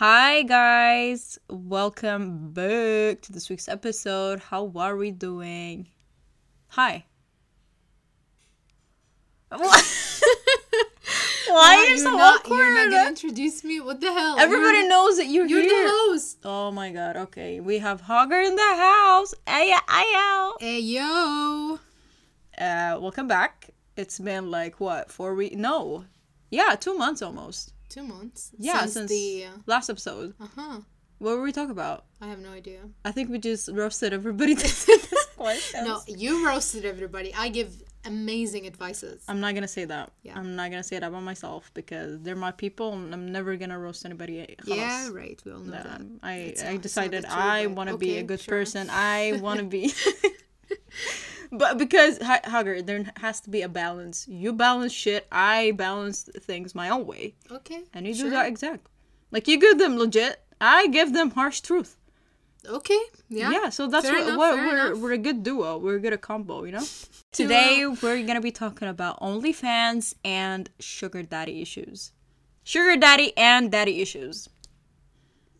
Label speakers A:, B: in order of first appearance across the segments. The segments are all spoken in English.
A: Hi guys, welcome back to this week's episode. How are we doing? Hi. Why are you so
B: not,
A: awkward?
B: You're not gonna introduce me. What the hell?
A: Everybody
B: You're-
A: knows that you're,
B: You're
A: here.
B: the host.
A: Oh my god. Okay, we have Hogger in the house. Ayo, ay
B: Hey yo.
A: Uh, welcome back. It's been like what four weeks? No, yeah, two months almost.
B: Two months.
A: Yeah,
B: since,
A: since
B: the
A: last episode.
B: Uh huh.
A: What were we talking about?
B: I have no idea.
A: I think we just roasted everybody
B: No, you roasted everybody. I give amazing advices.
A: I'm not gonna say that.
B: Yeah.
A: I'm not gonna say that about myself because they're my people and I'm never gonna roast anybody
B: else.
A: Yeah,
B: right. We all know no,
A: that. I,
B: it's
A: I decided I wanna okay, be a good
B: sure.
A: person. I wanna be but because H- Hugger, there has to be a balance. You balance shit. I balance things my own way,
B: Okay.
A: and you
B: sure.
A: do that exact. Like you give them legit. I give them harsh truth.
B: Okay. Yeah.
A: Yeah, so that's
B: Fair
A: what,
B: enough,
A: what we're
B: enough.
A: we're a good duo. We're a good combo, you know. Today we're gonna be talking about OnlyFans and sugar daddy issues. Sugar daddy and daddy issues.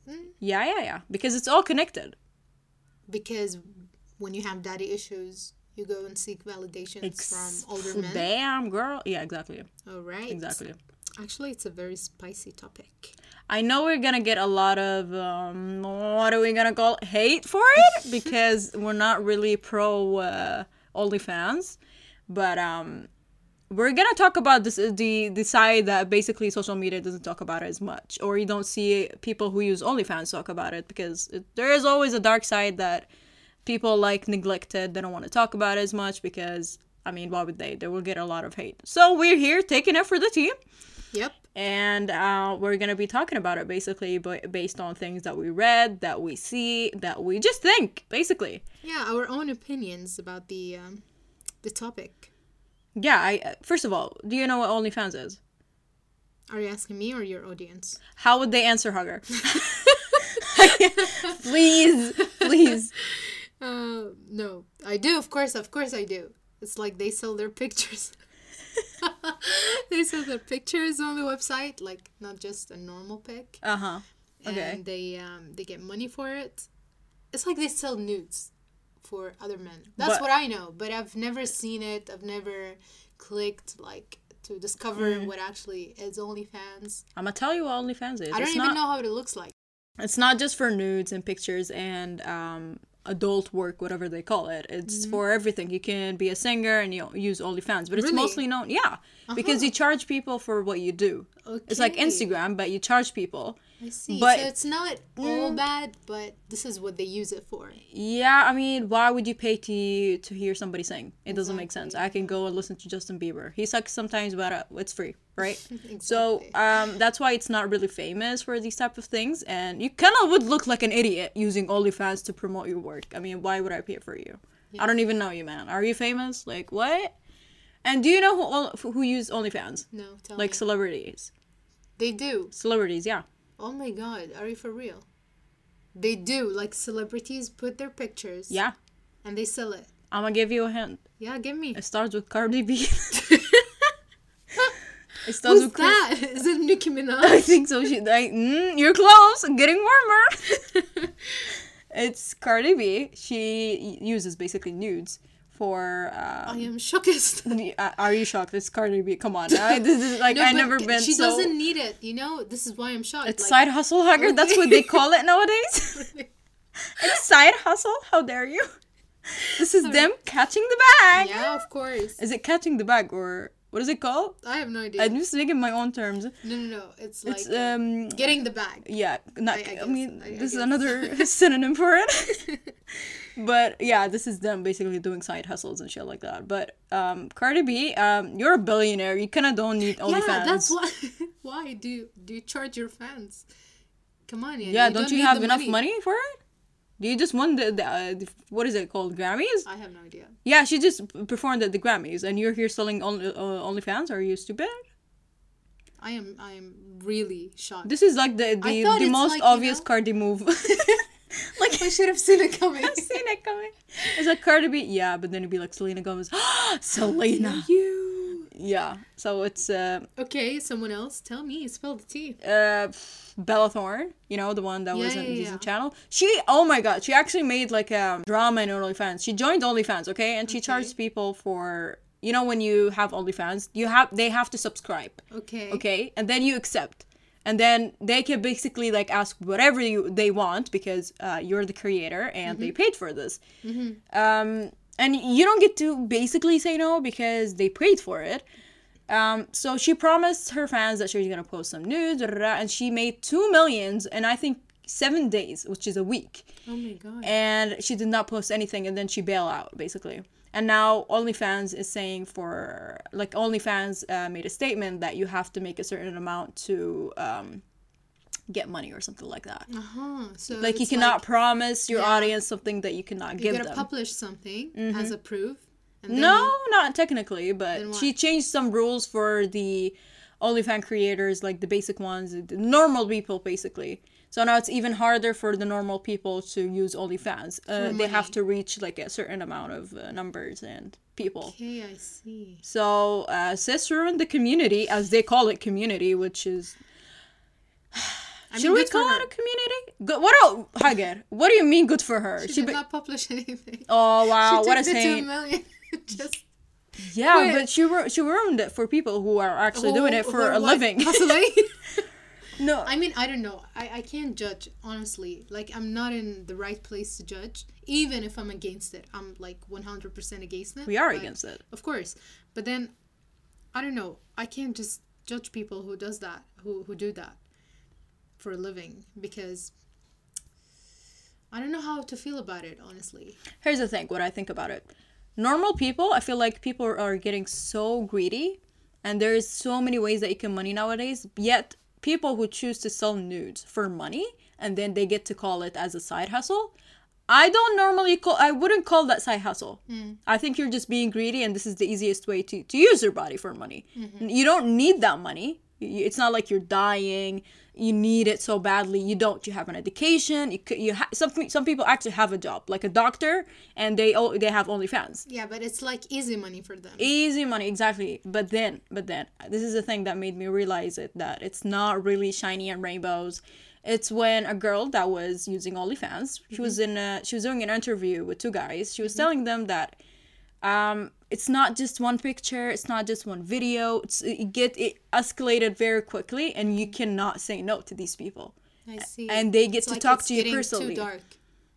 B: Hmm.
A: Yeah, yeah, yeah. Because it's all connected.
B: Because when you have daddy issues, you go and seek validations from older men.
A: Damn, girl. Yeah, exactly.
B: All right.
A: Exactly.
B: Actually, it's a very spicy topic.
A: I know we're gonna get a lot of um, what are we gonna call it? hate for it because we're not really pro uh, OnlyFans, but um, we're gonna talk about this the the side that basically social media doesn't talk about it as much, or you don't see people who use OnlyFans talk about it because it, there is always a dark side that people like neglected. They don't want to talk about it as much because I mean, why would they? They will get a lot of hate. So we're here taking it for the team
B: Yep.
A: and uh, we're gonna be talking about it basically but based on things that we read that we see that we just think basically
B: Yeah, our own opinions about the um, the topic.
A: yeah i first of all do you know what onlyfans is
B: Are you asking me or your audience?
A: how would they answer hugger please please
B: Uh, no, I do. Of course, of course, I do. It's like they sell their pictures. they sell their pictures on the website, like not just a normal pic.
A: uh-huh okay
B: And they um they get money for it. It's like they sell nudes for other men. That's
A: But-
B: what I know, but I've never seen it. I've never clicked like to discover
A: Mm.
B: what actually is OnlyFans.
A: i'm gonna tell you what onlyfans is
B: I don't
A: it's
B: even
A: not,
B: know how it looks like.
A: it's not just for nudes and pictures and um adult work whatever they call it it's mm-hmm. for everything you can be a singer and you use onlyfans but it's
B: Really?
A: mostly known yeah uh-huh. because you charge people for what you do it's like instagram but you charge people
B: I see.
A: But-
B: so it's not all mm. bad, but this is what they use it for.
A: Yeah, I mean, why would you pay to to hear somebody sing? It doesn't make sense. I can go and listen to Justin Bieber. He sucks sometimes, but uh, it's free, right? So um, that's why it's not really famous for these type of things, and you kind of would look like an idiot using OnlyFans to promote your work. I mean, why would I pay for you? I don't even know you, man. Are you famous? Like what? And do you know who all, who use OnlyFans?
B: No, tell
A: Like
B: me.
A: celebrities.
B: They do.
A: Celebrities, yeah.
B: Oh my god, are you for real? They do. Like celebrities put their pictures.
A: Yeah.
B: And they sell it.
A: I'm gonna give you a hint.
B: Yeah, give me.
A: It starts with Cardi B. Starts
B: Who's that? Is it Nicki Minaj?
A: I think so. She, I, mm, you're close. Getting warmer. it's Cardi B. She uses basically nudes for.
B: I
A: Um,
B: am shocked.
A: uh, are you shocked? It's Cardi B. Come on. I, this is like
B: No,
A: I never been
B: She
A: so.
B: doesn't need it. You know, this is why I'm shocked.
A: It's
B: like,
A: side hustle hugger. That's what they call it nowadays. it's side hustle. How dare you? This is them catching the bag.
B: Yeah, of course.
A: Is it catching the bag or what is it called?
B: I have no idea.
A: I'm just making my own terms.
B: no, no, no. It's like
A: It's um
B: getting the bag.
A: yeah, not.
B: I-
A: I,
B: I
A: mean,
B: I-
A: this is another synonym for it. but yeah, this is them basically doing side hustles and shit like that. But um, Cardi B, um, you're a billionaire. You kind of don't need OnlyFans.
B: Yeah, that's why. why do you, do you charge your fans? Come on, yeah.
A: Yeah, don't, you have enough money. for it? Do you just won the, the, uh, the what is it called Grammys?
B: I have no idea.
A: Yeah, she just performed at the Grammys, and you're here selling only uh, OnlyFans. Are you stupid?
B: I am. I am really shocked.
A: This is like the the, the most
B: like, you
A: obvious
B: know-
A: Cardi move. like
B: I should have seen it coming.
A: I've seen it coming. It's like Cardi B, yeah, but then it'd be like Selena Gomez. Selena.
B: you.
A: Yeah. So it's uh
B: Okay, someone else. Tell me. Spell the T.
A: uh Bella Thorne, you know, the one that was
B: Yeah,
A: on
B: yeah,
A: Disney
B: yeah.
A: Channel. She oh my god, she actually made like a drama in OnlyFans. She joined OnlyFans, okay? And she
B: Okay.
A: charged people for you know when you have OnlyFans, you have they have to subscribe.
B: Okay.
A: okay and then you accept and then they can basically like ask whatever you they want because uh, you're the creator and they paid for this um, and you don't get to basically say no because they paid for it. Um, so she promised her fans that she was gonna post some nudes da, da, da, and she made two millions in i think seven days which is a week.
B: Oh my god.
A: and she did not post anything and then she bailed out basically. And now OnlyFans is saying for like OnlyFans uh, made a statement that you have to make a certain amount to um, get money or something like that.
B: Uh huh. So
A: Like you cannot promise your
B: Yeah.
A: audience something that you cannot
B: you
A: give
B: gotta
A: them. Mm-hmm.
B: publish something as a proof.
A: No,
B: you-
A: not technically, but she changed some rules for the OnlyFans creators, like the basic ones, the normal people, basically. So now it's even harder for the normal people to use OnlyFans. Uh, they have to reach like a certain amount of uh, numbers and people.
B: Okay, I see.
A: So uh, sis ruined the community, as they call it, community, which is.
B: I
A: Should we call it a community? Good. What? Oh, Hagar, what do you mean good for her?
B: She,
A: She
B: did
A: be-
B: not publish anything.
A: oh wow,
B: she
A: what a
B: the two
A: saint!
B: million. Just
A: Yeah,
B: Wait.
A: but she ru- she ruined it for people who are actually doing it for a living.
B: Hustling.
A: no,
B: I mean, I don't know. I, I can't judge, honestly. Like, I'm not in the right place to judge. Even if I'm against it, I'm like 100% against it.
A: we are
B: but-
A: against it.
B: Of course. But then, I don't know. I can't just judge people who does that, who, who do that for a living. Because I don't know how to feel about it, honestly.
A: Here's the thing: what I think about it. Normal people, I feel like people are getting so greedy, and there's so many ways that you can money nowadays. Yet people who choose to sell nudes for money and then they get to call it as a side hustle. I don't normally call. I wouldn't call that side hustle. Mm. I think you're just being greedy, and this is the easiest way to to use your body for money. Mm-hmm. You don't need that money. It's not like you're dying. You need it so badly. You don't. You have an education. You you ha- some some people actually have a job, like a doctor, and they o- they have OnlyFans.
B: Yeah, but it's like easy money for them.
A: Easy money, exactly. But then, but then, this is the thing that made me realize it that it's not really shiny and rainbows. It's when a girl that was using OnlyFans, she was mm-hmm. in a, she was doing an interview with two guys. She was mm-hmm. telling them that um, it's not just one picture, it's not just one video. It's it get it escalated very quickly, and you cannot say no to these people.
B: I see.
A: and they get
B: It's
A: to
B: like
A: talk to you personally.
B: Too dark.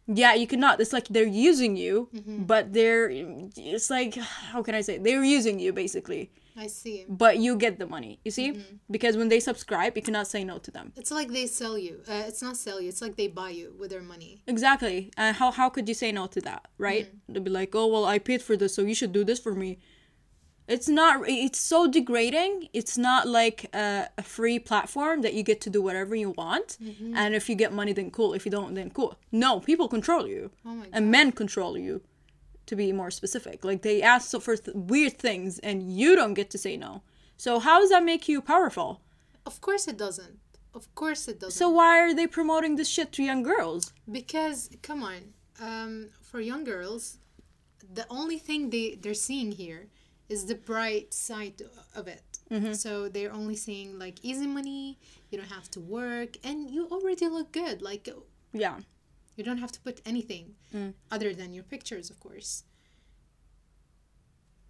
A: Yeah, you cannot. It's like they're using you,
B: Mm-hmm.
A: but they're. It's like how can I say? They're using you basically,
B: I see.
A: but you get the money. You see,
B: Mm-hmm.
A: because when they subscribe, you cannot say no to them.
B: It's like they sell you. Uh, it's not sell you. It's like they buy you with their money.
A: Exactly. And how how could you say no to that, right?
B: Mm-hmm.
A: They'll be like, oh well, I paid for this, so you should do this for me. It's not. It's so degrading. It's not like a, a free platform that you get to do whatever you want,
B: Mm-hmm.
A: and if you get money, then cool. If you don't, then cool. No, people control you,
B: Oh my
A: and men control you. To be more specific, like they ask so- for th- weird things, and you don't get to say no. So how does that make you powerful?
B: Of course it doesn't. Of course it doesn't.
A: So why are they promoting this shit to young girls?
B: because come on, um, for young girls, the only thing they they're seeing here is the bright side of it. So they're only seeing like easy money. You don't have to work, and you already look good. Like
A: Yeah.
B: You don't have to put anything
A: Mm.
B: other than your pictures, of course.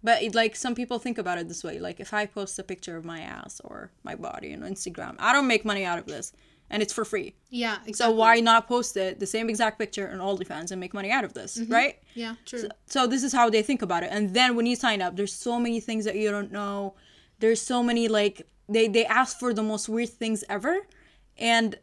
A: But it, like some people think about it this way: like if I post a picture of my ass or my body on Instagram, I don't make money out of this, and it's for free.
B: Yeah, exactly.
A: So why not post it the same exact picture on OnlyFans and make money out of this, right?
B: Yeah, true.
A: So this is how they think about it. And then when you sign up, there's so many things that you don't know. There's so many like they they ask for the most weird things ever, and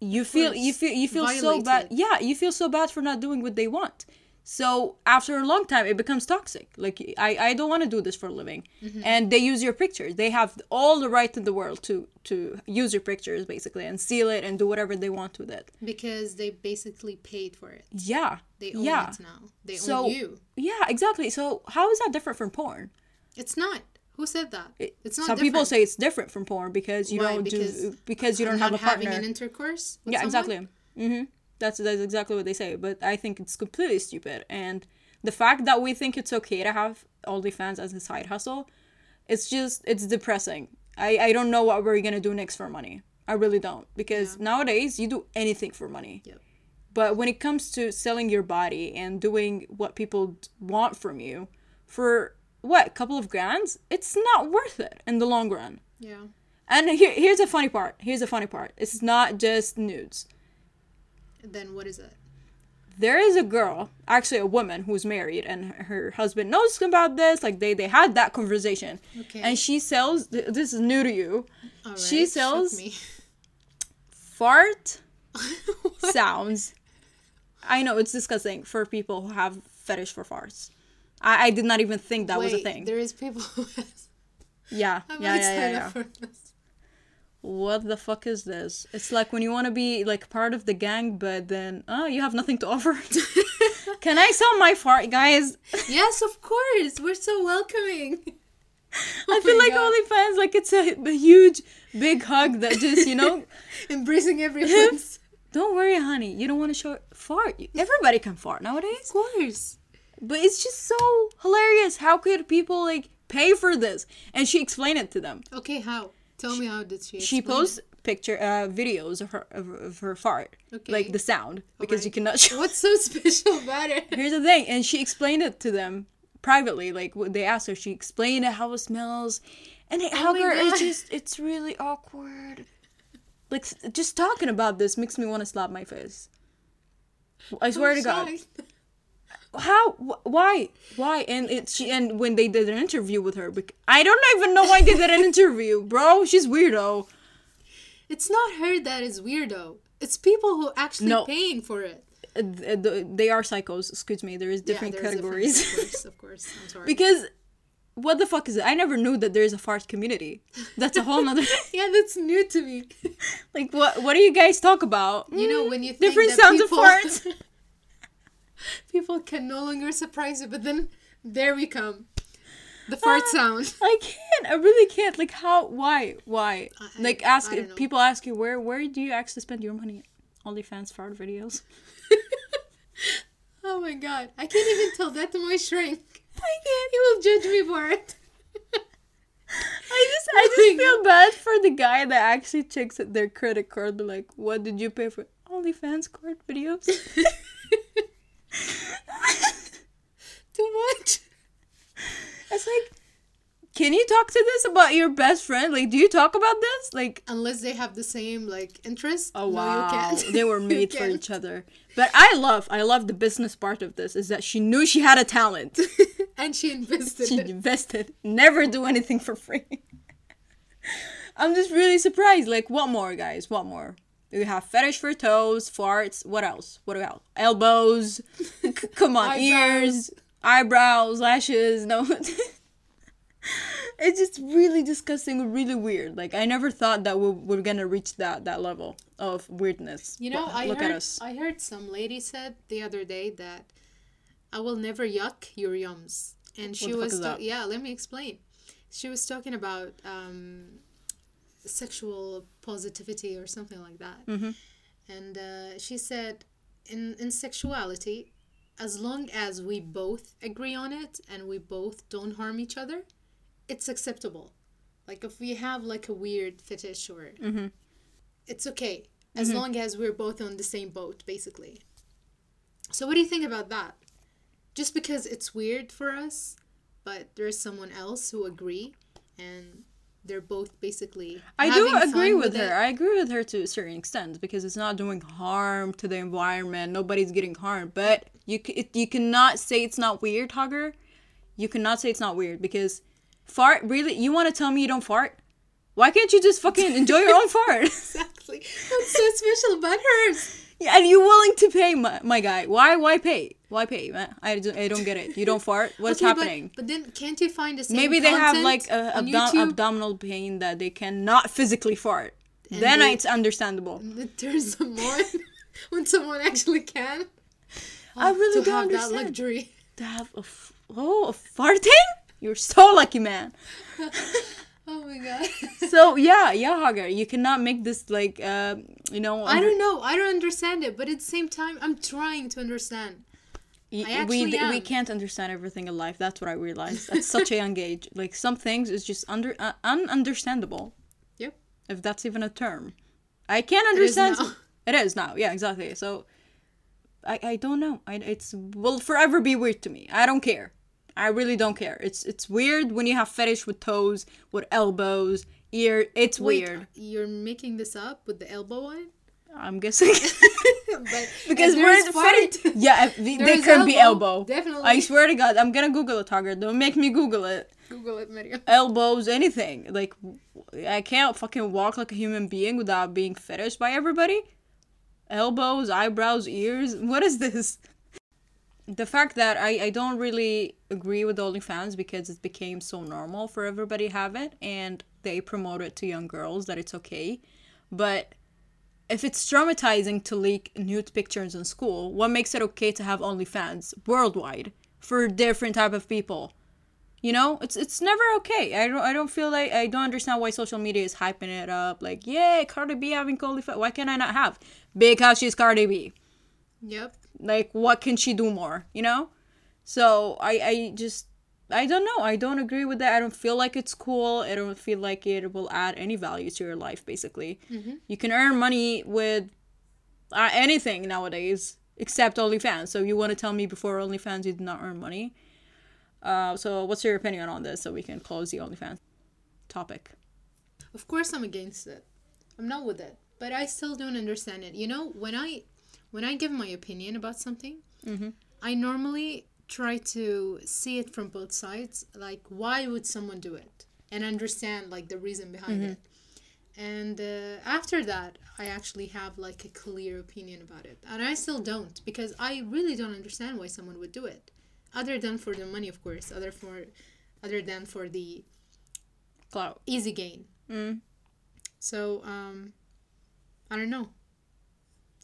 A: you feel you feel you feel so bad. Yeah, you feel so bad for not doing what they want. So after a long time, it becomes toxic. Like I, I don't want to do this for a living,
B: Mm-hmm.
A: and they use your pictures. They have all the right in the world to to use your pictures basically and steal it and do whatever they want with it.
B: because they basically paid for it.
A: Yeah,
B: They own
A: yeah.
B: it now. They
A: So
B: own you.
A: yeah, exactly. So how is that different from porn?
B: It's not. Who said that? It's not.
A: Some people say it's different from porn because you
B: Why?
A: don't
B: Because
A: do because you don't have a
B: not having an intercourse.
A: yeah,
B: someone?
A: exactly. hmm That's that's exactly what they say. But I think it's completely stupid. And the fact that we think it's okay to have OnlyFans as a side hustle, it's just it's depressing. I I don't know what we're gonna do next for money. I really don't because nowadays you do anything for money.
B: Yep.
A: But when it comes to selling your body and doing what people want from you for what a couple of grands, it's not worth it in the long run.
B: Yeah.
A: And here, here's the funny part. Here's the funny part. It's not just nudes.
B: Then what is it?
A: There is a girl, actually a woman who's married, and her husband knows about this. Like they they had that conversation,
B: Okay.
A: and she sells. th- This is new to you.
B: All
A: She sells-
B: me.
A: Fart sounds. I know it's disgusting for people who have fetish for farts. I, I did not even think that was a
B: Wait,
A: thing.
B: There is people who has.
A: Yeah,
B: I
A: yeah, yeah, yeah, yeah.
B: up for this.
A: What the fuck is this? It's like when you want to be like part of the gang, but then oh, you have nothing to offer. Can I sell my fart, guys?
B: Yes, of course. We're so welcoming.
A: I oh
B: feel
A: like
B: God.
A: OnlyFans, like it's a, a huge, big hug that just you know.
B: Embracing everyone's.
A: Don't worry, honey. You don't want to show fart. Everybody can fart nowadays.
B: of course.
A: But it's just so hilarious. How could people like pay for this? And she explained it to them.
B: Okay, how? Tell me how did she?
A: She posts picture uh, videos of her of, of her fart,
B: Okay.
A: like the sound, because you cannot
B: it?
A: show.
B: What's so special about it?
A: Here's the thing, and she explained it to them privately. Like they asked her, she explained how it smells, and it, her, it's just it's really awkward. Like just talking about this makes me want to slap my face. I swear to God.
B: Shocked.
A: How? Why? Why? And it she and when they did an interview with her, I don't even know why they did an interview, bro. She's weirdo.
B: It's not her that is weirdo. It's people who actually
A: No.
B: paying for it.
A: Uh, th- They are psychos. Excuse me. There is different
B: yeah,
A: categories.
B: Different, of course, of course. I'm sorry.
A: because what the fuck is it? I never knew that there's a fart community. That's a whole nother.
B: yeah, that's new to me.
A: like what? What do you guys talk about?
B: You know, when you think
A: different sounds
B: people,
A: of farts.
B: People can no longer surprise you, but then there we come, the ah, fart sound.
A: I can't. I really can't. Like how? Why? Why?
B: I-
A: like ask people ask you where where do you actually spend your money? OnlyFans fart videos.
B: Oh my god, I can't even tell that to my shrink.
A: I can't.
B: He will judge me for it.
A: I just I
B: Oh
A: just feel bad for the guy that actually checks their credit card. Be like, what did you pay for? OnlyFans card videos.
B: Too much.
A: It's like, can you talk to this about your best friend? Like, do you talk about this? Like,
B: Unless they have the same like interest.
A: oh
B: no,
A: wow,
B: you can't.
A: they were made for each other. But I love, I love the business part of this. Is that she knew she had a talent.
B: and she invested.
A: she invested. Never do anything for free. I'm just really surprised. Like, what more, guys? What more? We have fetish for toes, farts. What else? What else? Elbows. Come on,
B: Eyebrows.
A: ears, eyebrows, lashes. No. it's just really disgusting, really weird. Like I never thought that we we're gonna reach that that level of weirdness.
B: You know, I
A: look
B: heard
A: at us.
B: I heard some lady said the other day that I will never yuck your yums, and she was yeah. Let me explain. She was talking about um, sexual positivity or something like that,
A: Mm-hmm.
B: and uh, she said in in sexuality, as long as we both agree on it and we both don't harm each other, it's acceptable. Like if we have like a weird fetish or
A: Mm-hmm.
B: it's okay as long as we're both on the same boat, basically. So what do you think about that? Just because it's weird for us, but there's someone else who agree and they're both basically
A: I do agree
B: fun
A: with her. I agree with her to a certain extent because it's not doing harm to the environment. Nobody's getting harmed. But you it, you cannot say it's not weird, Hugger. You cannot say it's not weird because fart. Really, you want to tell me you don't fart? Why can't you just fucking enjoy your own fart?
B: Exactly. What's so special about hers?
A: Yeah, and you're willing to pay, my, my guy. Why? Why pay? Why pay, man? I don't, I don't get it. You don't fart. What's
B: Okay,
A: happening?
B: But, then can't you find the same
A: Maybe they have like a abdominal pain that they cannot physically fart. then
B: they-
A: it's understandable.
B: that There's someone when someone actually can.
A: I really don't
B: have that
A: understand.
B: luxury.
A: to have a f- oh a farting you're so lucky man
B: Oh my god.
A: so yeah yeah Hagar, you cannot make this like uh, you know
B: I don't know. I don't understand it, but at the same time, I'm trying to understand.
A: We we can't understand everything in life that's what i realized at such a young age. Like some things is just under uh, ununderstandable.
B: Yep.
A: if that's even a term. I can't
B: is
A: understand
B: now.
A: it is now yeah exactly so i i don't know. I, it's will forever be weird to me. I don't care. I really don't care. It's it's weird when you have fetish with toes with elbows ear it's
B: Wait,
A: weird
B: You're making this up with the elbow one?
A: I'm guessing
B: But
A: because we're
B: fart,
A: fetish yeah the-
B: there
A: could be
B: elbow,
A: elbow
B: definitely.
A: i swear to god i'm gonna google it Togger. don't make me google it
B: Google it, Maria.
A: elbows, anything. Like, I can't fucking walk like a human being without being fetished by everybody. Elbows, eyebrows, ears. What is this? The fact that I, I don't really agree with OnlyFans because it became so normal for everybody to have it and they promote it to young girls that it's okay. But if it's traumatizing to leak nude pictures in school, what makes it okay to have OnlyFans worldwide for different type of people? You know, it's it's never okay. I don't I don't feel like I don't understand why social media is hyping it up. Like, yeah, Cardi B having OnlyFans. Why can I not have? Because she's Cardi B.
B: Yep.
A: Like, what can she do more? You know. So I I just I don't know. I don't agree with that. I don't feel like it's cool. I don't feel like it will add any value to your life. Basically, you can earn money with uh, anything nowadays except OnlyFans. So you want to tell me before OnlyFans you did not earn money? Uh, so what's your opinion on this? So we can close the OnlyFans topic.
B: Of course I'm against it. I'm not with it. But I still don't understand it. You know, when I when I give my opinion about something, I normally try to see it from both sides. Like why would someone do it? And understand like the reason behind it. And uh, after that, I actually have like a clear opinion about it. And I still don't because I really don't understand why someone would do it. Other than for the money, of course. Other for other than for the
A: Clout.
B: easy gain. So um, I don't know.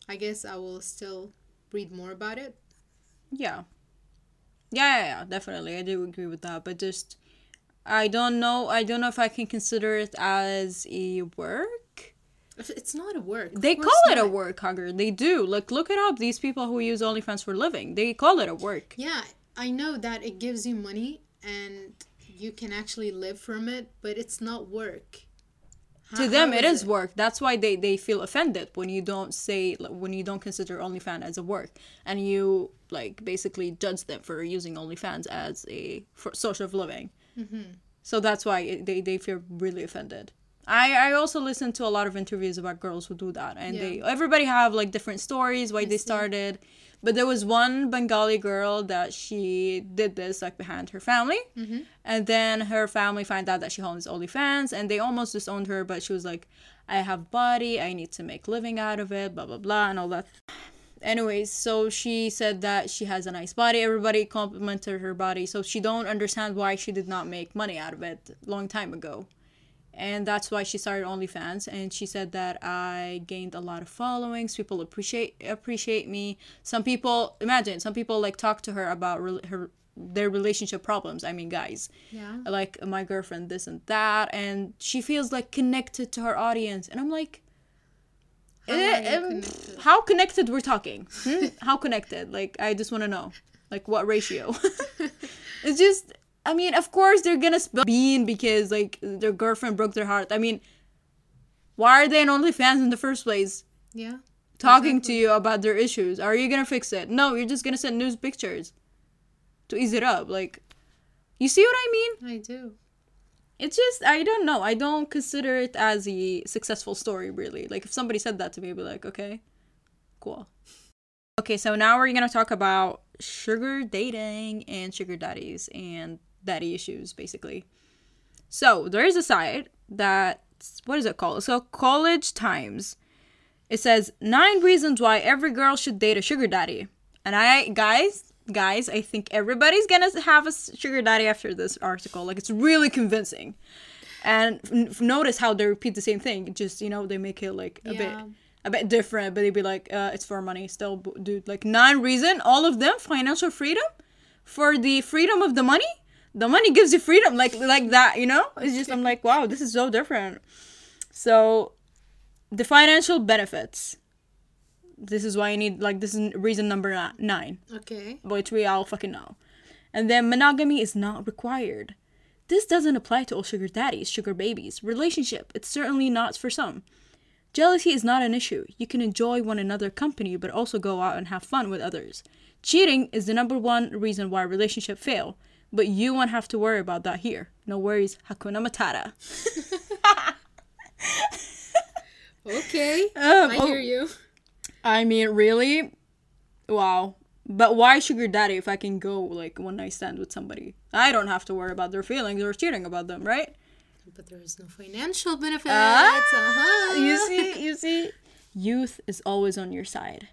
B: I guess I will still read more about it.
A: Yeah. Yeah, yeah, yeah, definitely. I do agree with that. But just, I don't know. I don't know if I can consider it as a work.
B: It's not a work. Of
A: They call it a work, Hugger. They do. Like, look it up. These people who use OnlyFans for a living, they call it a work.
B: Yeah, I know that it gives you money and you can actually live from it, but it's not work.
A: To
B: How-
A: them
B: how
A: it
B: is
A: is work. That's why they, they feel offended when you don't say when you don't consider onlyfans as a work. And you like basically judge them for using onlyfans as a for source of living. Mm-hmm. So that's why it, they, they feel really offended. I, I also listen to a lot of interviews about girls who do that. And they everybody have like different stories why they started but there was one bengali girl that she did this like behind her family mm-hmm. and then her family find out that she owns OnlyFans, and they almost disowned her. But she was like, "I have body, I need to make living out of it, blah blah blah, and all that." Anyways, so she said that she has a nice body. Everybody complimented her body, so she don't understand why she did not make money out of it long time ago, and that's why she started OnlyFans. And she said that I gained a lot of followings. People appreciate appreciate me. Some people imagine some people like talk to her about rel her their relationship problems. I mean, guys
B: Yeah.
A: like my girlfriend this and that and she feels like connected to her audience and i'm like
B: How
A: eh,
B: connected?
A: how connected we're talking Hmm? how connected like i just want to know like what ratio it's just I mean, of course they're gonna spill bean because like their girlfriend broke their heart. I mean, why are they on OnlyFans in the first place?
B: Yeah.
A: Talking to you about their issues. Are you gonna fix it? No, you're just gonna send news pictures to ease it up. Like, you see what I mean?
B: I do.
A: It's just I don't know. I don't consider it as a successful story really. Like if somebody said that to me, I'd be like, okay, cool. Okay, so now we're gonna talk about sugar dating and sugar daddies and daddy issues, basically. So there is a site that what is it called? So College Times. It says nine reasons why every girl should date a sugar daddy. And I guys, guys, I think everybody's gonna have a sugar daddy after this article. Like it's really convincing. And f- notice how they repeat the same thing. Just you know, they make it like a bit a bit different, but they'd be like, uh, it's for money. Still, dude, like nine reason, all of them financial freedom for the freedom of the money. The money gives you freedom, like like that, you know. It's just I'm like, wow, this is so different. So, the financial benefits. This is why you need like this is reason number nine
B: Okay.
A: which we all fucking know. And then monogamy is not required. This doesn't apply to all sugar daddies, sugar babies. Relationship, it's certainly not for some. Jealousy is not an issue. You can enjoy one another company, but also go out and have fun with others. Cheating is the number one reason why relationship fail, but you won't have to worry about that here. No worries, Hakuna Matata.
B: Okay.
A: Um,
B: I
A: oh.
B: hear you.
A: I mean, really? Wow. But why sugar daddy if I can go like one night stand with somebody? I don't have to worry about their feelings or cheating about them, right?
B: But there is no financial benefit.
A: Ah,
B: uh-huh.
A: You see, you see, youth is always on your side.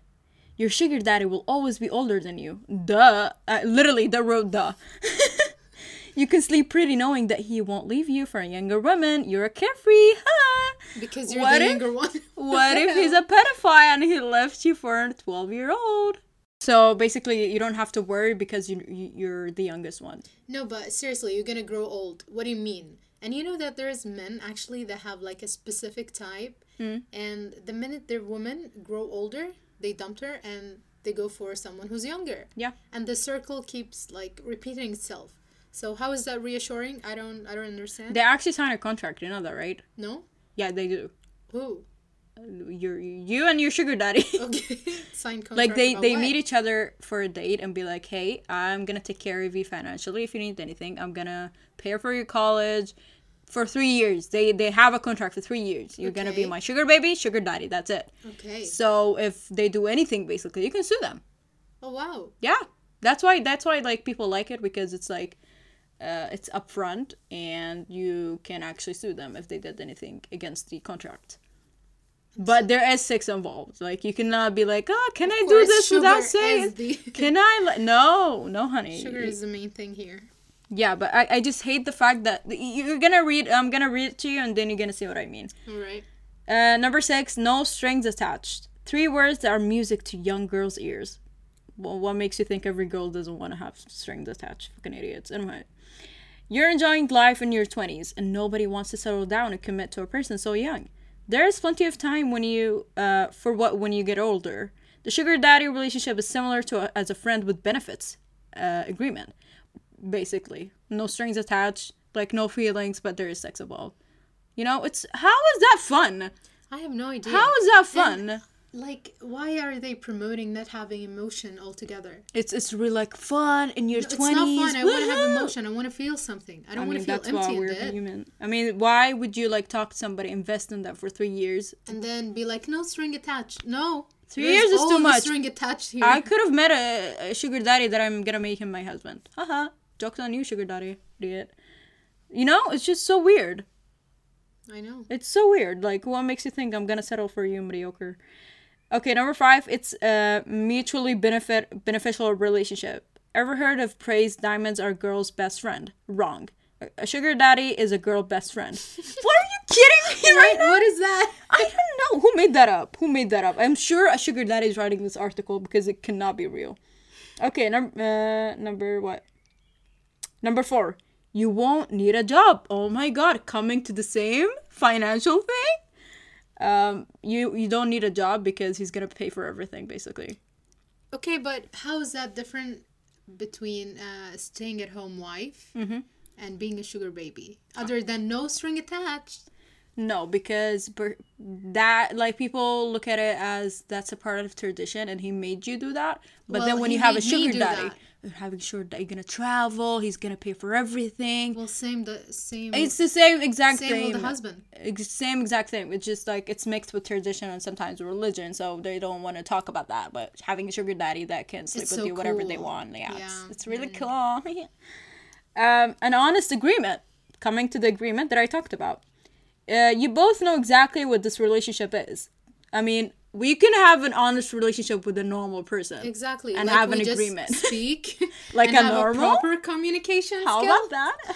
A: Your sugar daddy will always be older than you. Duh. Uh, literally, the road, duh. you can sleep pretty knowing that he won't leave you for a younger woman. You're a carefree, huh?
B: Because you're
A: What
B: the
A: if-
B: younger one.
A: What if he's a pedophile and he left you for a 12 year old? So basically, you don't have to worry because you, you- you're the youngest one.
B: No, but seriously, you're gonna grow old. What do you mean? And you know that there's men actually that have like a specific type,
A: Hmm.
B: and the minute their women grow older, they dumped her and they go for someone who's younger.
A: Yeah.
B: And the circle keeps like repeating itself. So how is that reassuring? I don't I don't understand.
A: They actually sign a contract, you know that, right?
B: no?
A: Yeah, they do.
B: Who?
A: You're, you and your sugar daddy.
B: Okay. Sign contract.
A: like they they
B: what?
A: meet each other for a date and be like hey i'm gonna take care of you financially if you need anything i'm gonna pay for your college for three years. They they have a contract for three years. You're gonna be my sugar baby sugar daddy that's it.
B: Okay.
A: so if they do anything basically you can sue them.
B: Oh wow.
A: yeah. That's why that's why like people like it because it's like uh, it's upfront and you can actually sue them if they did anything against the contract. But there is sex involved. Like you cannot be like oh can i do this without saying
B: the-
A: can i no no honey.
B: Sugar is the main thing here.
A: Yeah but I, I just hate the fact that you're gonna read i'm gonna read it to you and then you're gonna see what i mean
B: All right.
A: uh, number six, no strings attached. Three words that are music to young girls' ears. Well, what makes you think every girl doesn't want to have strings attached? Fucking idiots. Anyway, you're enjoying life in your 20s and nobody wants to settle down and commit to a person so young. There is plenty of time when you, uh, for what when you get older. The sugar daddy relationship is similar to a, as a friend with benefits uh, agreement, basically. No strings attached, like no feelings, but there is sex involved. You know, it's how is that fun?
B: I have no idea.
A: How is that fun?
B: like why are they promoting not having emotion altogether?
A: It's it's really like fun in your twenties.
B: It's
A: twenties.
B: not fun. I want to have emotion. I want to feel something. I don't
A: I
B: want
A: mean,
B: to feel
A: that's why
B: empty
A: we're
B: and
A: human. I mean, why would you like talk to somebody, invest in that for three years?
B: And then be like, no string attached. No.
A: Three
B: There's
A: years is too much.
B: string attached here.
A: I could have met a, a sugar daddy that I'm gonna make him my husband. Haha. Jokes on you, sugar daddy, idiot. You know, it's just so weird.
B: I know.
A: It's so weird. Like, what makes you think I'm gonna settle for you, mediocre? Okay, number five. It's a mutually benefit beneficial relationship. Ever heard of praise diamonds are girl's best friend? Wrong. A- sugar daddy is a girl best friend. what are you kidding me right now?
B: What is that?
A: I don't know who made that up. Who made that up? I'm sure a sugar daddy is writing this article because it cannot be real. Okay, num- uh, number what? Number four. You won't need a job. Oh my god, coming to the same financial thing. Um, you you don't need a job because he's gonna pay for everything basically.
B: Okay, but how is that different between uh, staying at home wife
A: Mm-hmm.
B: and being a sugar baby, other than no string attached.
A: No, because per- that like people look at it as that's a part of tradition, and he made you do that. But
B: Well,
A: then when you have a sugar daddy,
B: that.
A: Having sure that you're gonna travel. He's gonna pay for everything.
B: Well, same the same.
A: it's the same exact
B: same
A: thing.
B: with the husband.
A: Same exact thing. It's just like it's mixed with tradition and sometimes religion, so they don't want to talk about that. But having a sugar daddy that can sleep
B: It's
A: with
B: so
A: you whatever they want, yeah,
B: Yeah,
A: it's, it's really cool. um, an honest agreement. Coming to the agreement that I talked about. Uh, you both know exactly what this relationship is. I mean, we can have an honest relationship with a normal person.
B: Exactly.
A: And
B: like
A: have
B: we
A: an
B: just
A: agreement.
B: Speak
A: Like
B: and
A: a
B: have
A: normal?
B: proper communication
A: How
B: skill.
A: about that?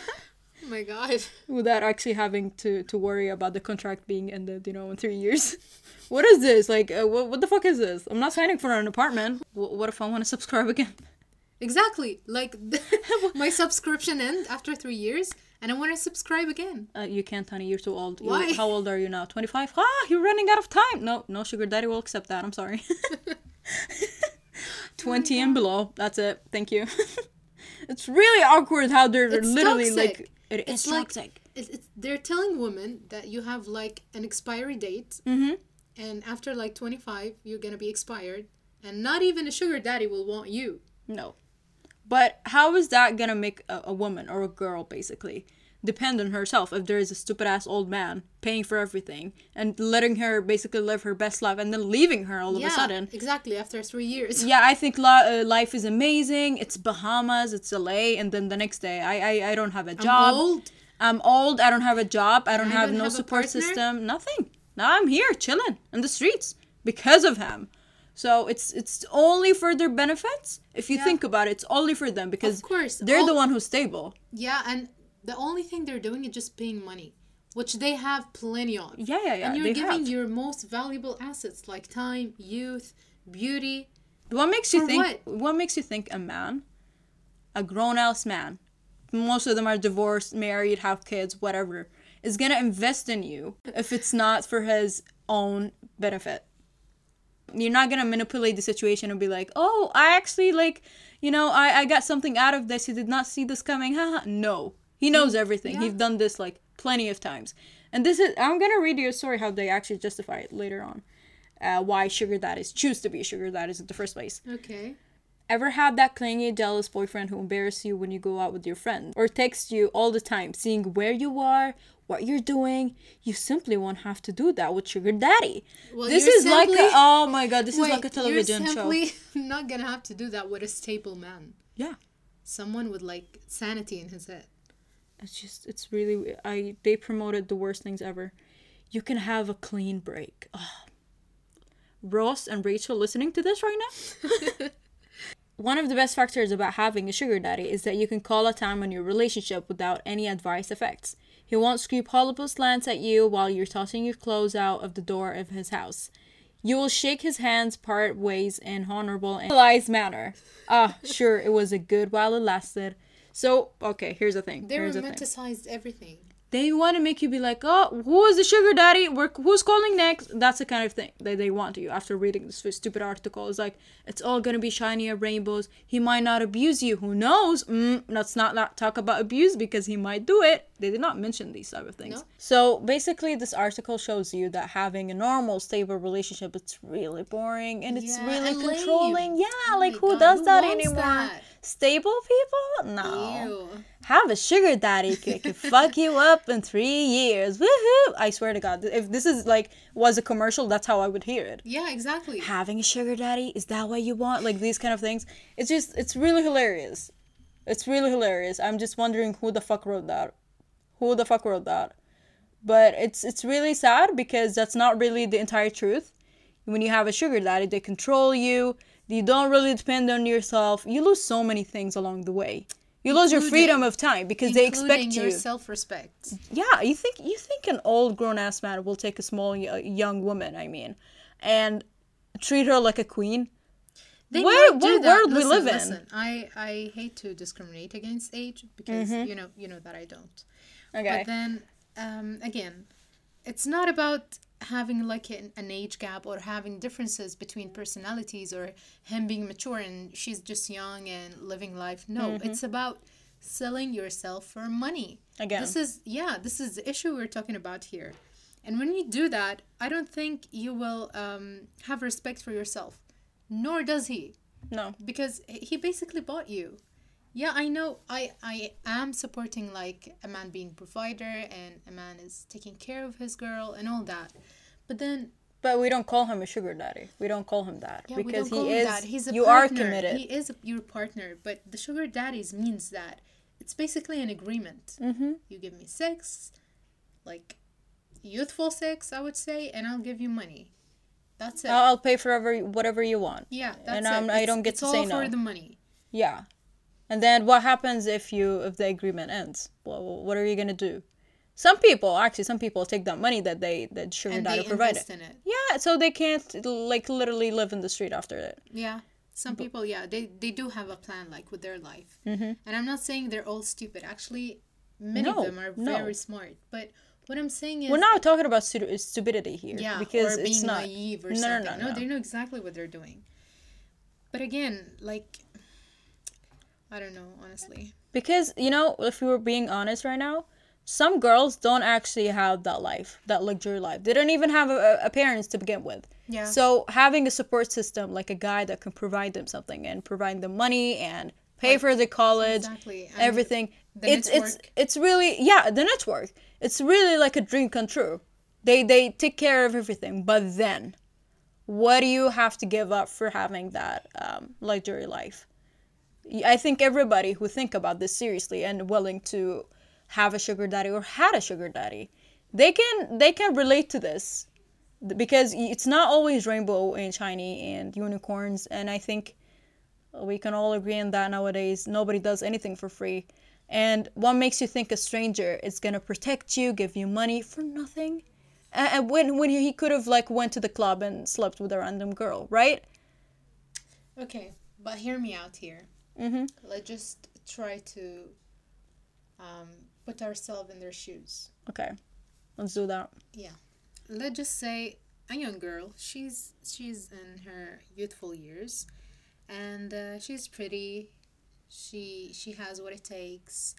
B: Oh my god.
A: Without actually having to, to worry about the contract being ended, you know, in three years. what is this? Like, uh, what, what the fuck is this? I'm not signing for an apartment. W- what if I want to subscribe again?
B: Exactly. Like my subscription end after three years, and I want to subscribe again.
A: Uh, you can't, honey. You're too old. You-
B: Why?
A: how old are you now? 25? Ah, you're running out of time. No, no sugar daddy will accept that. I'm sorry. 20 and below. That's it. Thank you. it's really awkward how they're
B: It's
A: literally
B: toxic.
A: like. It is
B: It's like
A: toxic.
B: it's, it's, they're telling women that you have like an expiry date,
A: Mm-hmm.
B: and after like twenty five, you're gonna be expired, and not even a sugar daddy will want you.
A: No. But how is that gonna make a, a woman or a girl basically depend on herself if there is a stupid ass old man paying for everything and letting her basically live her best life and then leaving her all of a sudden?
B: exactly. After three years.
A: Yeah, I think uh, life is amazing. It's Bahamas, it's LA, and then the next day, I I, I don't have a job.
B: I'm old.
A: I'm old. I don't have a job. I don't
B: I
A: have
B: don't
A: no
B: have
A: support system. Nothing. Now I'm here chilling in the streets because of him. So it's it's only for their benefits. If you
B: Yeah.
A: think about it, it's only for them because
B: Of course,
A: they're the one who's stable.
B: Yeah, and the only thing they're doing is just paying money, which they have plenty of.
A: Yeah, yeah, yeah,
B: And you're giving
A: have.
B: your most valuable assets like time, youth, beauty.
A: What makes you think? What? makes you think a man, a grown ass man, most of them are divorced, married, have kids, whatever, is gonna invest in you if it's not for his own benefit? You're not gonna manipulate the situation and be like, "Oh, I actually like, you know, I I got something out of this. He did not see this coming." Haha. no, he knows everything.
B: yeah.
A: He's done this like plenty of times. And this is I'm gonna read you a story how they actually justify it later on. Uh, why sugar daddies choose to be sugar daddies in the first place.
B: Okay.
A: Ever had that clingy, jealous boyfriend who embarrasses you when you go out with your friends? Or texts you all the time, seeing where you are, what you're doing? You simply won't have to do that with Sugar Daddy.
B: Well,
A: this is like a, oh my god, this
B: Wait,
A: is like a television
B: you're
A: show.
B: simply not gonna have to do that with a stable man.
A: Yeah.
B: Someone with like sanity in his head.
A: It's just, it's really, I, they promoted the worst things ever. You can have a clean break. Oh. Ross and Rachel listening to this right now? One of the best factors about having a sugar daddy is that you can call a time on your relationship without any advice effects. He won't scream horrible slants at you while you're tossing your clothes out of the door of his house. You will shake his hands part ways in honorable and civilized manner. Ah, sure, it was a good while it lasted. So, okay, here's the thing.
B: They
A: here's the thing.
B: romanticized everything.
A: They want to make you be like, oh, who is the sugar daddy? We're, who's calling next? That's the kind of thing that they want you after reading this stupid article. It's like, it's all going to be shiny and rainbows. He might not abuse you. Who knows? Mm, let's not, not talk about abuse because he might do it. They did not mention these type of things.
B: No.
A: So basically, this article shows you that having a normal, stable relationship, it's really boring and it's
B: Yeah,
A: really
B: and lame.
A: controlling. Yeah,
B: Oh
A: like who
B: God,
A: does
B: who
A: that anymore?
B: that?
A: Stable people? No
B: Ew.
A: Have a sugar daddy can fuck you up in three years. Woohoo! I swear to God, if this is like was a commercial, that's how I would hear it.
B: Yeah, exactly.
A: Having a sugar daddy is that what you want? Like these kind of things. It's just it's really hilarious. It's really hilarious. I'm just wondering who the fuck wrote that. Who the fuck wrote that? But it's it's really sad because that's not really the entire truth. When you have a sugar daddy, they control you. You don't really depend on yourself. You lose so many things along the way. You lose your freedom of time because they expect you.
B: your self-respect.
A: Yeah, you think you think an old grown ass man will take a small y- young woman, I mean, and treat her like a queen?
B: They
A: Where- what
B: that.
A: world we
B: listen,
A: live in?
B: Listen, I I hate to discriminate against age because
A: Mm-hmm.
B: you know you know that I don't.
A: Okay.
B: But then um, again, it's not about having like an, an age gap or having differences between personalities or him being mature and she's just young and living life. No,
A: Mm-hmm.
B: it's about selling yourself for money.
A: Again.
B: This is yeah, this is the issue we're talking about here. And when you do that, I don't think you will um, have respect for yourself. Nor does he
A: No.
B: because he basically bought you yeah i know i i am supporting like a man being provider and a man is taking care of his girl and all that but then
A: But we don't call him a sugar daddy. We don't call him that
B: yeah, we
A: because
B: don't call
A: he
B: him
A: is.
B: that. He's a
A: you
B: partner.
A: are committed.
B: He is your partner, but the sugar daddies means that it's basically an agreement. Mm-hmm. You give me sex, like youthful sex, I would say, and I'll give you money. That's it.
A: I'll pay for whatever whatever you want.
B: yeah, that's
A: and
B: it.
A: I'm, I don't get
B: it's
A: to
B: all
A: say
B: for
A: no.
B: the money.
A: Yeah. And then what happens if you if the agreement ends? Well, what are you gonna do? Some people actually, some people take that money that they that sugar
B: And
A: daddy provided.
B: in it.
A: Yeah, so they can't like literally live in the street after it.
B: Yeah. Some people, yeah, they, they do have a plan like with their life. Mm-hmm. And I'm not saying they're all stupid. Actually, many
A: No,
B: of them are
A: no.
B: very smart. But what I'm saying is,
A: We're not talking about stu- stupidity here.
B: yeah,
A: because
B: or being
A: it's not.
B: naive or
A: no,
B: something.
A: No, no, no.
B: they know exactly what they're doing. But again, like, I don't know, honestly.
A: Because you know, if we were being honest right now, some girls don't actually have that life, that luxury life. They don't even have a, a parents to begin with.
B: Yeah.
A: So having a support system like a guy that can provide them something and provide them money and pay for the college,
B: Exactly,
A: everything.
B: the
A: it's it's it's really yeah the network. It's really like a dream come true. They they take care of everything, but then, what do you have to give up for having that um, luxury life? I think everybody who think about this seriously and willing to have a sugar daddy or had a sugar daddy, they can they can relate to this because it's not always rainbow and shiny and unicorns and I think we can all agree on that nowadays. Nobody does anything for free. And what makes you think a stranger is gonna protect you, give you money for nothing? And when when he could have like went to the club and slept with a random girl, right?
B: Okay, but hear me out here. Mm-hmm. Let's just try to um, put ourselves in their shoes.
A: Okay, let's do that.
B: yeah. Let's just say a young girl. She's she's in her youthful years. And uh, she's pretty. She she has what it takes.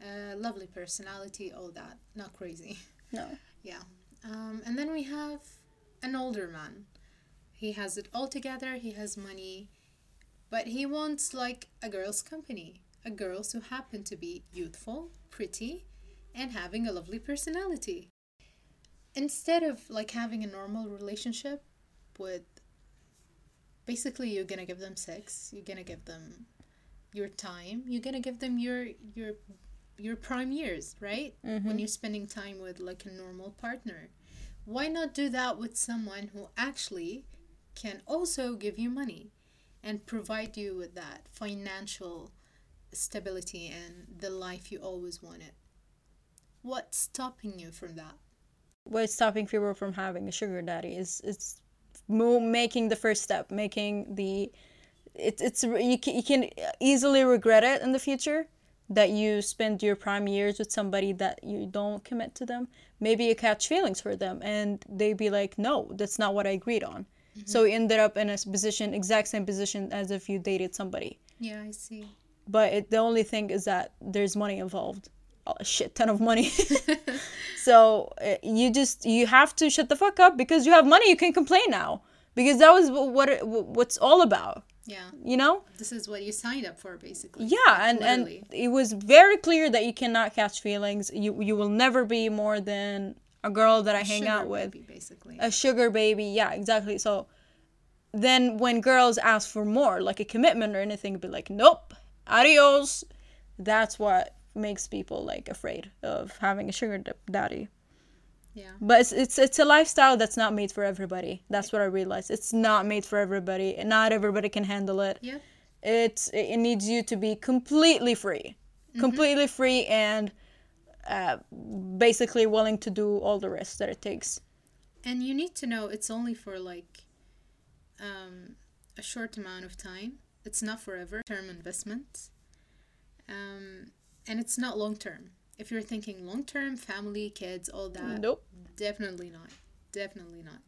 B: Uh, lovely personality all that. Not crazy.
A: No.
B: yeah. Um, and then we have an older man. He has it all together. He has money but he wants like a girl's company a girls who happen to be youthful pretty and having a lovely personality. Instead of like having a normal relationship with basically you're gonna give them sex you're gonna give them your time you're gonna give them your your your prime years right? Mm-hmm. When you're spending time with like a normal partner. Why not do that with someone who actually can also give you money and provide you with that financial stability and the life you always wanted. What's stopping you from that?
A: What's stopping people from having a sugar daddy is it's making the first step making the it's it's you can, you can easily regret it in the future that you spend your prime years with somebody that you don't commit to them. Maybe you catch feelings for them and they'd be like no that's not what i agreed on so you ended up in a position exact same position as if you dated somebody.
B: Yeah i see.
A: But it, the only thing is that there's money involved. A shit ton of money. So uh, you just you have to shut the fuck up because you have money. You can complain now. Because that was what it, what's all about.
B: Yeah.
A: You know?
B: This is what you signed up for basically.
A: Yeah and and it was very clear that you cannot catch feelings. You you will never be more than a girl that i hang
B: Sugar
A: out with.
B: baby, basically.
A: A sugar baby yeah exactly. So then when girls ask for more like a commitment or anything be like nope adios. That's what makes people like afraid of having a sugar d- daddy.
B: Yeah.
A: But it's, it's it's a lifestyle that's not made for everybody. That's what i realized. It's not made for everybody not everybody can handle it.
B: Yeah.
A: It's it needs you to be completely free. Mm-hmm. Completely free and uh, basically willing to do all the rest that it takes.
B: And you need to know it's only for like um, a short amount of time. It's not forever term investment um, and it's not long term. If you're thinking long term family kids all that
A: nope.
B: definitely not. Definitely not.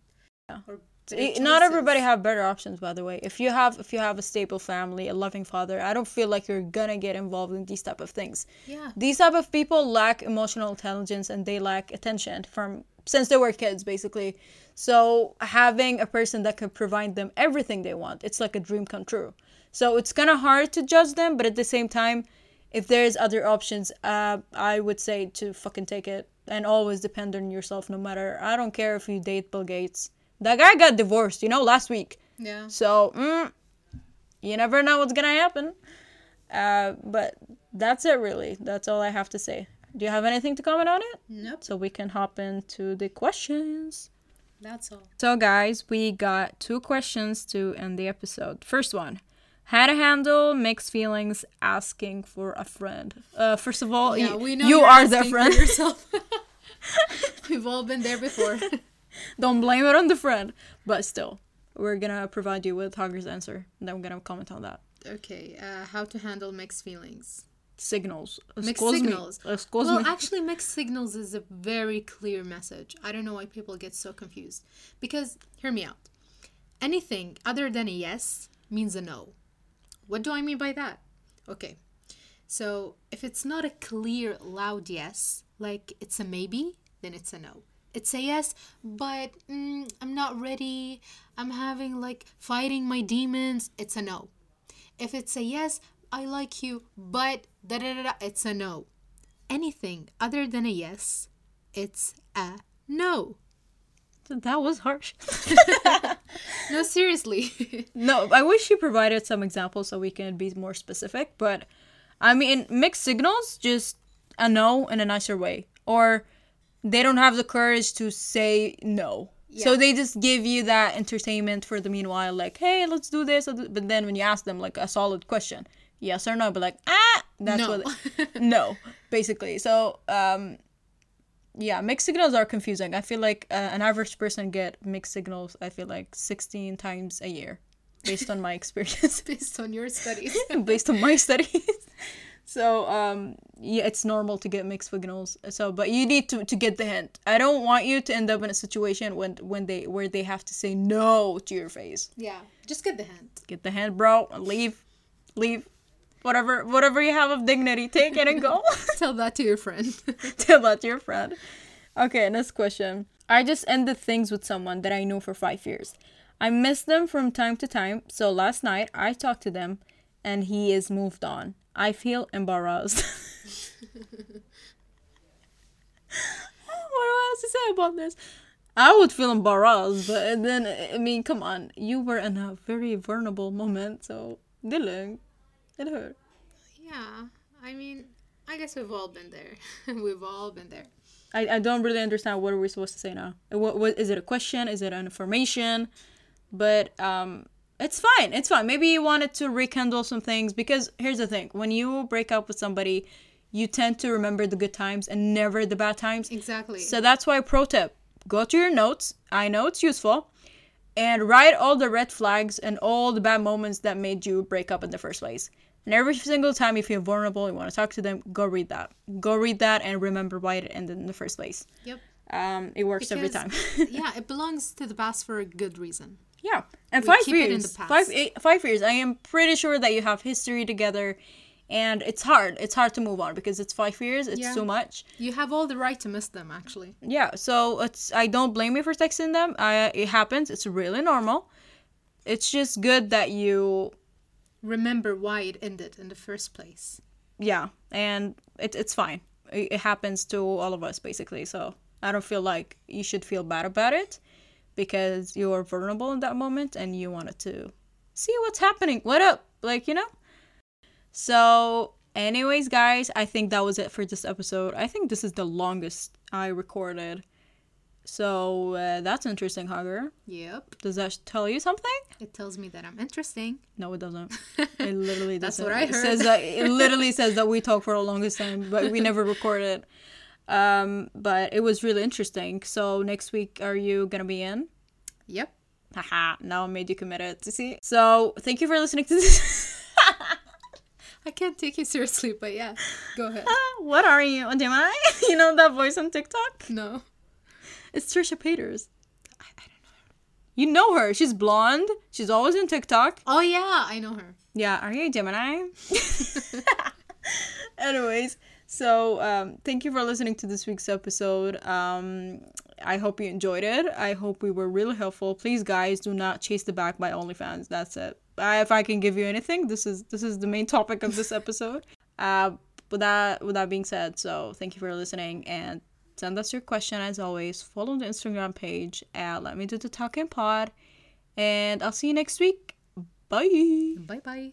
A: Yeah.
B: Or
A: It- not everybody have better options by the way. If you have if you have a stable family a loving father i don't feel like you're gonna get involved in these type of things.
B: Yeah.
A: these type of people lack emotional intelligence and they lack attention from since they were kids basically. So having a person that could provide them everything they want it's like a dream come true. So it's kind of hard to judge them but at the same time if there's other options uh, i would say to fucking take it and always depend on yourself no matter i don't care if you date bill gates that guy got divorced you know last week
B: Yeah.
A: so, mm, you never know what's gonna happen. Uh, but that's it, really. That's all I have to say. Do you have anything to comment on it?
B: Nope.
A: So we can hop into the questions.
B: That's all.
A: So, guys, we got two questions to end the episode. First one How to handle mixed feelings asking for a friend. Uh, first of all,
B: Yeah,
A: you,
B: we know
A: you are the
B: for
A: friend.
B: yourself. We've all been there before.
A: Don't blame it on the friend. But still, we're gonna provide you with Hager's answer. And then we're gonna comment on that.
B: okay. Uh, how to handle mixed feelings.
A: Signals.
B: Mixed
A: Excuse me.
B: signals.
A: Excuse
B: well,
A: me.
B: actually, mixed signals is a very clear message. I don't know why people get so confused. Because, hear me out. Anything other than a yes means a no. What do I mean by that? Okay. So, if it's not a clear, loud yes, like it's a maybe, then it's a no. It's a yes, but mm, I'm not ready. I'm having like fighting my demons. It's a no. If it's a yes, I like you, but da da da da, it's a no. Anything other than a yes, it's a no.
A: That was harsh.
B: No, seriously.
A: no, I wish you provided some examples so we can be more specific. But I mean, mixed signals, just a no in a nicer way. Or they don't have the courage to say no. So they just give you that entertainment for the meanwhile, like, hey, let's do this. But then when you ask them, like, a solid question, yes or no, but like, ah, that's
B: No.
A: what. no, basically. So, um, yeah, mixed signals are confusing. I feel like uh, an average person get mixed signals. I feel like sixteen times a year, based on my experience,
B: Based on your studies.
A: based on my studies. So um, yeah, it's normal to get mixed signals. So, but you need to, to get the hint. I don't want you to end up in a situation when when they where they have to say no to your face.
B: yeah, just get the hint.
A: Get the hint, bro. Leave, leave. Whatever whatever you have of dignity, take it and go.
B: Tell that to your friend.
A: Tell that to your friend. Okay, next question. I just ended things with someone that I knew for five years. I miss them from time to time, so last night I talked to them and he is moved on. I feel embarrassed. what do I have to say about this? I would feel embarrassed, but then, I mean, come on. You were in a very vulnerable moment, so, Dylan, it hurt.
B: yeah, I mean, I guess we've all been there. we've all been there.
A: I, I don't really understand what we're we supposed to say now. What, what is it a question? Is it an information? But um, it's fine. It's fine. Maybe you wanted to rekindle some things because here's the thing: when you break up with somebody, you tend to remember the good times and never the bad times.
B: Exactly.
A: So that's why pro tip: go to your notes. I know it's useful, and write all the red flags and all the bad moments that made you break up in the first place. And every single time you feel vulnerable, you want to talk to them, go read that. Go read that and remember why it ended in the first place.
B: yep.
A: Um, it works every time.
B: Yeah, it belongs to the past for a good reason.
A: Yeah, and
B: We
A: five
B: keep it in
A: years,
B: the past.
A: five eight, five years. I am pretty sure that you have history together, and it's hard. It's hard to move on because it's five years. It's
B: Yeah.
A: too much.
B: You have all the right to miss them, actually.
A: Yeah, so it's I don't blame you for texting them. I it happens. It's really normal. It's just good that you
B: Remember why it ended in the first place.
A: yeah, and it, it's fine. It, it happens to all of us basically. So I don't feel like you should feel bad about it because you are vulnerable in that moment and you wanted to see what's happening. What up? Like you know. So, anyways, guys, I think that was it for this episode. I think this is the longest I recorded. So uh, that's interesting, Hugger.
B: Yep.
A: Does that tell you something?
B: It tells me that I'm interesting.
A: No, it doesn't. It literally doesn't.
B: that's what I
A: It
B: heard.
A: says that it literally says that we talk for the longest time, but we never recorded. Um, but it was really interesting. So next week, are you gonna be in?
B: Yep.
A: Haha! Now I made you committed. to see? So thank you for listening to this.
B: I can't take you seriously, but yeah, go ahead.
A: what are you, Gemini? you know that voice on TikTok?
B: No.
A: It's Trisha Paytas. You know her. She's blonde. She's always on TikTok.
B: Oh yeah, I know her.
A: Yeah, are you a Gemini? Anyways, so um, thank you for listening to this week's episode. Um, I hope you enjoyed it. I hope we were really helpful. Please, guys, do not chase the back by OnlyFans. That's it. I, if I can give you anything, this is this is the main topic of this episode. Uh, with that with that being said, so thank you for listening and send us your question as always. Follow the Instagram page at Let Me Do the Talking Pod, and I'll see you next week. Bye.
B: Bye bye.